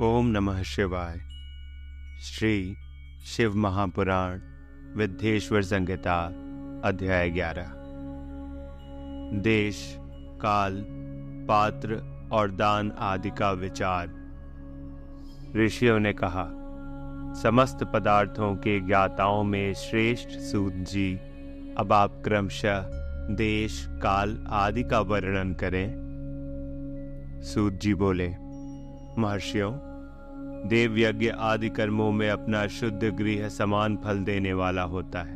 ओम नमः शिवाय। श्री शिव महापुराण विद्येश्वर संहिता, अध्याय ग्यारह। देश, काल, पात्र और दान आदि का विचार। ऋषियों ने कहा, समस्त पदार्थों के ज्ञाताओं में श्रेष्ठ सूत जी, अब आप क्रमशः देश, काल आदि का वर्णन करें। सूत जी बोले महर्षियों देव यज्ञ आदि कर्मों में अपना शुद्ध गृह समान फल देने वाला होता है।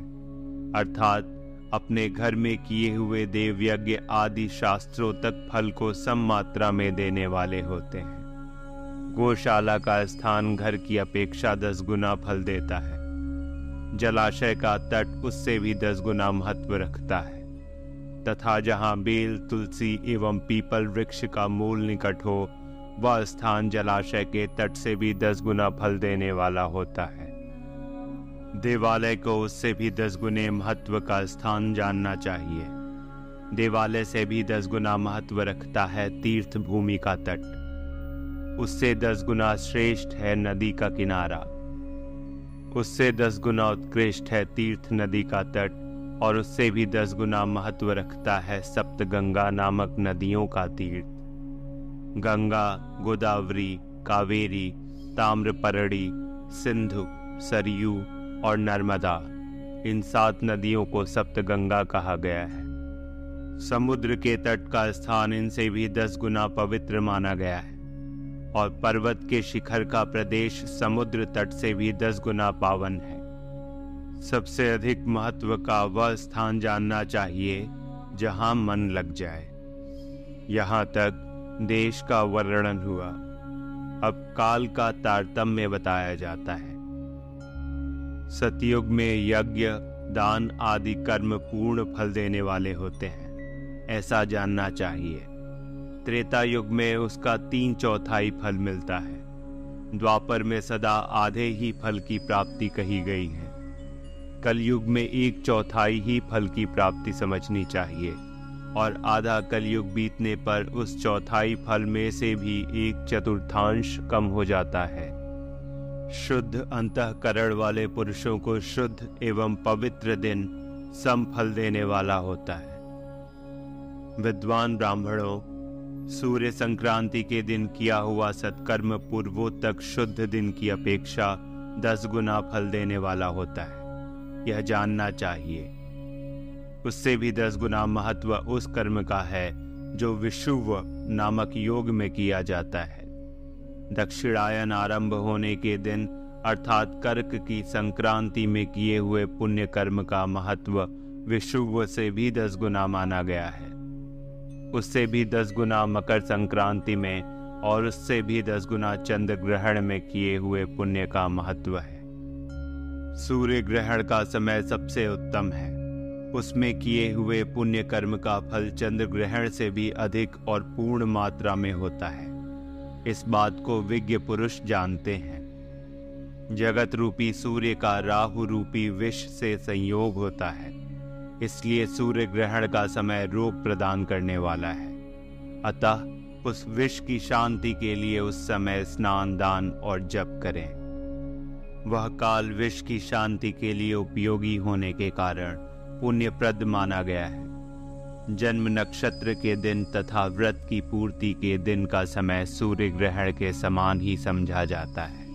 अर्थात, अपने घर में किए हुए देव यज्ञ आदि शास्त्रों तक फल को सम मात्रा में देने वाले होते हैं। गौशाला का स्थान घर की अपेक्षा दस गुना फल देता है। जलाशय का तट उससे भी दस गुना महत्व रखता है। तथा जहाँ बेल, तुलसी एवं पीपल वृक्ष का मूल निकट हो वह स्थान जलाशय के तट से भी दस गुना फल देने वाला होता है। देवालय को उससे भी दस गुने महत्व का स्थान जानना चाहिए। देवालय से भी दस गुना महत्व रखता है तीर्थ भूमि का तट। उससे दस गुना श्रेष्ठ है नदी का किनारा। उससे दस गुना उत्कृष्ट है तीर्थ नदी का तट और उससे भी दस गुना महत्व रखता है सप्त गंगा नामक नदियों का तीर्थ। गंगा, गोदावरी, कावेरी ताम्रपरणी सिंधु, सरयू और नर्मदा। इन सात नदियों को सप्त गंगा कहा गया है। समुद्र के तट का स्थान इनसे भी दस गुना पवित्र माना गया है और पर्वत के शिखर का प्रदेश समुद्र तट से भी दस गुना पावन है। सबसे अधिक महत्व का वह स्थान जानना चाहिए जहाँ मन लग जाए। यहाँ तक देश का वर्णन हुआ। अब काल का तारतम्य बताया जाता है। सतयुग में यज्ञ, दान आदि कर्म पूर्ण फल देने वाले होते हैं, ऐसा जानना चाहिए। त्रेता युग में उसका तीन चौथाई फल मिलता है। द्वापर में सदा आधे ही फल की प्राप्ति कही गई है। कलयुग में एक चौथाई ही फल की प्राप्ति समझनी चाहिए। और आधा कलयुग बीतने पर उस चौथाई फल में से भी एक चतुर्थांश कम हो जाता है। शुद्ध अंतकरण वाले पुरुषों को शुद्ध एवं पवित्र दिन सम फल देने वाला होता है। विद्वान ब्राह्मणों, सूर्य संक्रांति के दिन किया हुआ सत्कर्म पूर्वोत्तक शुद्ध दिन की अपेक्षा दस गुना फल देने वाला होता है। यह जानना चाहिए। उससे भी दस गुना महत्व उस कर्म का है, जो विशुव नामक योग में किया जाता है। दक्षिणायन आरंभ होने के दिन, अर्थात कर्क की संक्रांति में किए हुए पुण्य कर्म का महत्व विशुव से भी दस गुना माना गया है। उससे भी दस गुना मकर संक्रांति में और उससे भी दस गुना चंद्र ग्रहण में किए हुए पुण्य का महत्व है। सूर्य ग्रहण का समय सबसे उत्तम है। उसमें किए हुए पुण्य कर्म का फल चंद्र ग्रहण से भी अधिक और पूर्ण मात्रा में होता है। इस बात को विज्ञ पुरुष जानते हैं। जगत रूपी सूर्य का राहु रूपी विष से संयोग होता है। इसलिए सूर्य ग्रहण का समय रोग प्रदान करने वाला है। अतः उस विष की शांति के लिए उस समय स्नान, दान और जप करें। वह काल विष की शांति के लिए उपयोगी होने के कारण पुण्यप्रद माना गया है। जन्म नक्षत्र के दिन तथा व्रत की पूर्ति के दिन का समय सूर्य ग्रहण के समान ही समझा जाता है।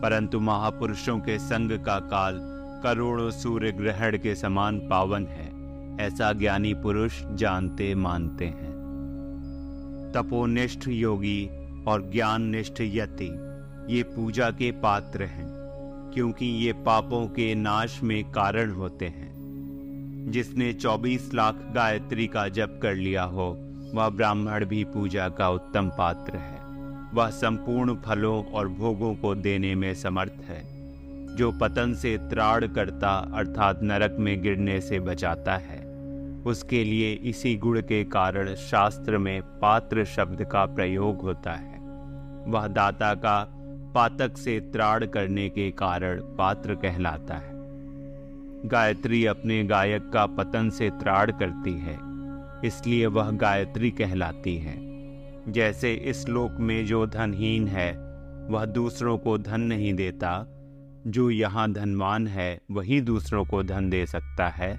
परंतु महापुरुषों के संग का काल करोड़ों सूर्य ग्रहण के समान पावन है, ऐसा ज्ञानी पुरुष जानते मानते हैं। तपोनिष्ठ योगी और ज्ञान निष्ठ यति, ये पूजा के पात्र हैं, क्योंकि ये पापों के नाश में कारण होते हैं। जिसने 24 लाख गायत्री का जप कर लिया हो, वह ब्राह्मण भी पूजा का उत्तम पात्र है। वह संपूर्ण फलों और भोगों को देने में समर्थ है। जो पतन से त्राण करता, अर्थात नरक में गिरने से बचाता है। उसके लिए इसी गुण के कारण शास्त्र में पात्र शब्द का प्रयोग होता है। वह दाता का पातक से त्राण करने के कारण पात्र कहलाता है। गायत्री अपने गायक का पतन से त्राड़ करती है, इसलिए वह गायत्री कहलाती है। जैसे इस लोक में जो धनहीन है, वह दूसरों को धन नहीं देता। जो यहाँ धनवान है, वही दूसरों को धन दे सकता है।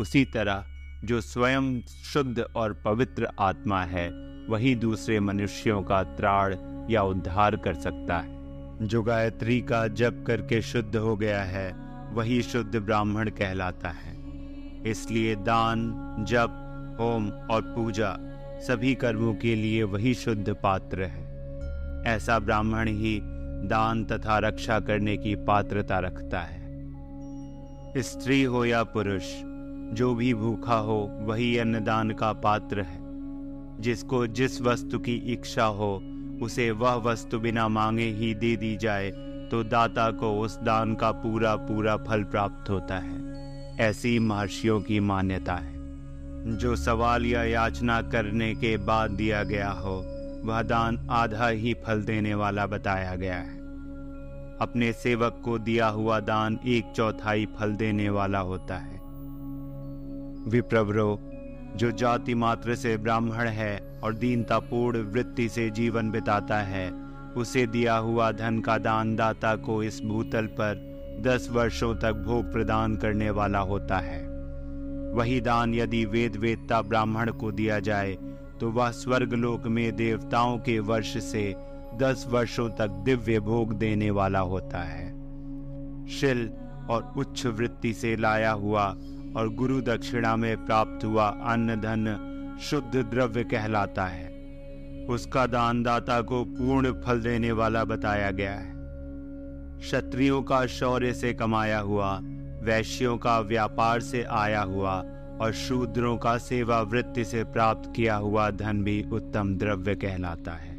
उसी तरह, जो स्वयं शुद्ध और पवित्र आत्मा है, वही दूसरे मनुष्यों का त्राण या उद्धार कर सकता है। जो गायत्री का जप करके शुद्ध हो गया है वही शुद्ध ब्राह्मण कहलाता है। इसलिए दान, जप, होम और पूजा सभी कर्मों के लिए वही शुद्ध पात्र है। ऐसा ब्राह्मण ही दान तथा रक्षा करने की पात्रता रखता है। स्त्री हो या पुरुष, जो भी भूखा हो, वही अन्नदान का पात्र है। जिसको जिस वस्तु की इच्छा हो, उसे वह वस्तु बिना मांगे ही दे दी जाए तो दाता को उस दान का पूरा पूरा फल प्राप्त होता है। ऐसी महर्षियों की मान्यता है। जो सवाल या याचना करने के बाद दिया गया हो, वह दान आधा ही फल देने वाला बताया गया है। अपने सेवक को दिया हुआ दान एक चौथाई फल देने वाला होता है। विप्रवरो जो जाति मात्र से ब्राह्मण है और दीनतापूर्ण वृत्ति से जीवन बिताता है उसे दिया हुआ धन का दान दाता को इस भूतल पर दस वर्षों तक भोग प्रदान करने वाला होता है। वही दान यदि वेद वेदता ब्राह्मण को दिया जाए तो वह स्वर्गलोक में देवताओं के वर्ष से दस वर्षों तक दिव्य भोग देने वाला होता है। शिल और उच्च वृत्ति से लाया हुआ और गुरु दक्षिणा में प्राप्त हुआ अन्न धन शुद्ध द्रव्य कहलाता है। उसका दानदाता को पूर्ण फल देने वाला बताया गया है। क्षत्रियों का शौर्य से कमाया हुआ, वैश्यों का व्यापार से आया हुआ और शूद्रों का सेवा वृत्ति से प्राप्त किया हुआ धन भी उत्तम द्रव्य कहलाता है।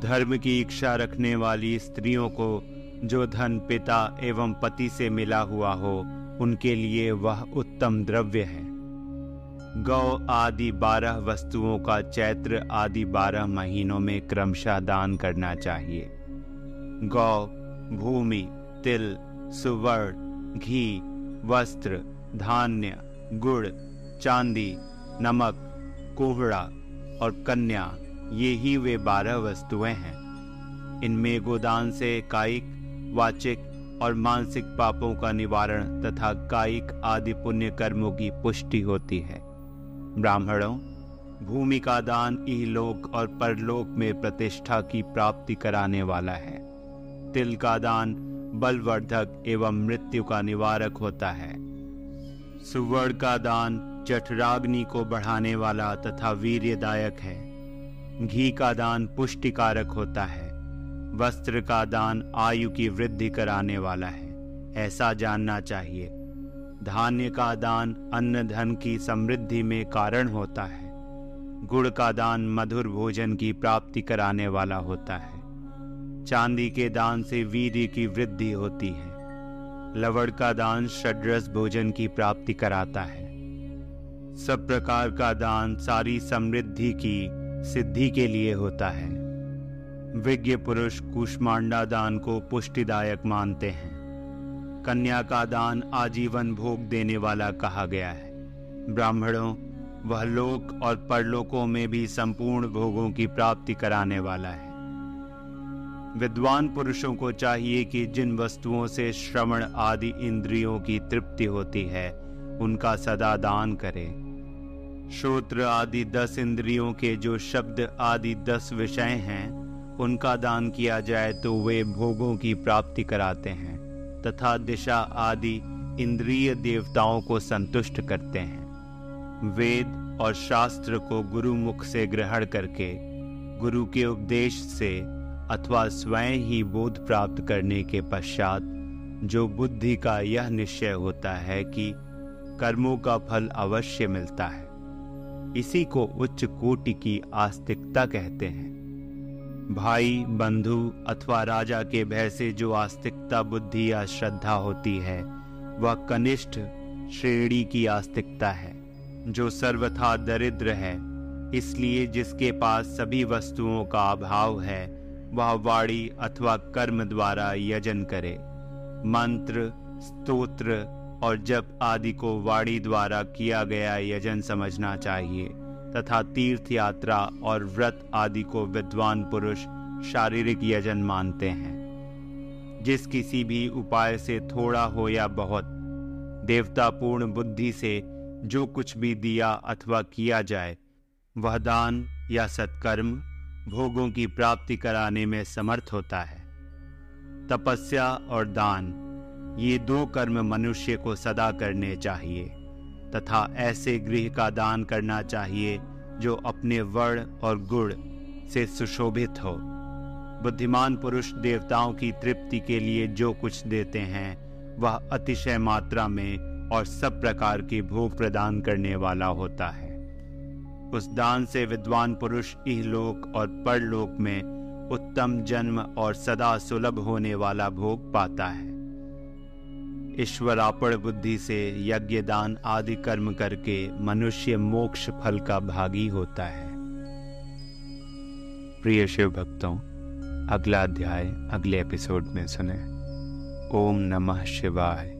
धर्म की इच्छा रखने वाली स्त्रियों को जो धन पिता एवं पति से मिला हुआ हो, उनके लिए वह उत्तम द्रव्य है। गौ आदि बारह वस्तुओं का चैत्र आदि बारह महीनों में क्रमशः दान करना चाहिए। गौ, भूमि, तिल, सुवर्ण, घी, वस्त्र, धान्य, गुड़, चांदी, नमक, कोहड़ा और कन्या, ये ही वे बारह वस्तुएँ हैं। इनमें गोदान से कायिक, वाचिक और मानसिक पापों का निवारण तथा कायिक आदि पुण्य कर्मों की पुष्टि होती है। ब्राह्मणों, भूमि का दान इहलोक और परलोक में प्रतिष्ठा की प्राप्ति कराने वाला है। तिल का दान बलवर्धक एवं मृत्यु का निवारक होता है। सुवर्ण का दान जठराग्नि को बढ़ाने वाला तथा वीर्यदायक है। घी का दान पुष्टिकारक होता है। वस्त्र का दान आयु की वृद्धि कराने वाला है। ऐसा जानना चाहिए। धान्य का दान अन्न धन की समृद्धि में कारण होता है। गुड़ का दान मधुर भोजन की प्राप्ति कराने वाला होता है। चांदी के दान से वीर्य की वृद्धि होती है। लवड़ का दान षड्रस भोजन की प्राप्ति कराता है। सब प्रकार का दान सारी समृद्धि की सिद्धि के लिए होता है। विज्ञ पुरुष कुष्मांडा दान को पुष्टिदायक मानते हैं। कन्या का दान आजीवन भोग देने वाला कहा गया है। ब्राह्मणों, वह लोक और परलोकों में भी संपूर्ण भोगों की प्राप्ति कराने वाला है। विद्वान पुरुषों को चाहिए कि जिन वस्तुओं से श्रवण आदि इंद्रियों की तृप्ति होती है, उनका सदा दान करें। श्रोत्र आदि दस इंद्रियों के जो शब्द आदि दस विषय हैं, उनका दान किया जाए तो वे भोगों की प्राप्ति कराते हैं। तथा दिशा आदि इंद्रिय देवताओं को संतुष्ट करते हैं। वेद और शास्त्र को गुरु मुख से ग्रहण करके, गुरु के उपदेश से अथवा स्वयं ही बोध प्राप्त करने के पश्चात, जो बुद्धि का यह निश्चय होता है कि कर्मों का फल अवश्य मिलता है। इसी को उच्च कोटि की आस्तिकता कहते हैं। भाई, बंधु अथवा राजा के भय से जो आस्तिकता, बुद्धि या श्रद्धा होती है, वह कनिष्ठ, श्रेणी की आस्तिकता है, जो सर्वथा दरिद्र है। इसलिए जिसके पास सभी वस्तुओं का अभाव है, वह वाणी अथवा कर्म द्वारा यजन करे। मंत्र, स्तोत्र और जप आदि को वाणी द्वारा किया गया यजन समझना चाहिए। तथा तीर्थ यात्रा और व्रत आदि को विद्वान पुरुष शारीरिक यजन मानते हैं। जिस किसी भी उपाय से थोड़ा हो या बहुत, देवतापूर्ण बुद्धि से जो कुछ भी दिया अथवा किया जाए, वह दान या सत्कर्म भोगों की प्राप्ति कराने में समर्थ होता है। तपस्या और दान, ये दो कर्म मनुष्य को सदा करने चाहिए। तथा ऐसे गृह का दान करना चाहिए जो अपने वर्ण और गुण से सुशोभित हो। बुद्धिमान पुरुष देवताओं की तृप्ति के लिए जो कुछ देते हैं, वह अतिशय मात्रा में और सब प्रकार के भोग प्रदान करने वाला होता है। उस दान से विद्वान पुरुष इहलोक और परलोक में उत्तम जन्म और सदा सुलभ होने वाला भोग पाता है। ईश्वरापण बुद्धि से यज्ञ दान आदि कर्म करके मनुष्य मोक्ष फल का भागी होता है। प्रिय शिव भक्तों, अगला अध्याय अगले एपिसोड में सुने। ओम नमः शिवाय।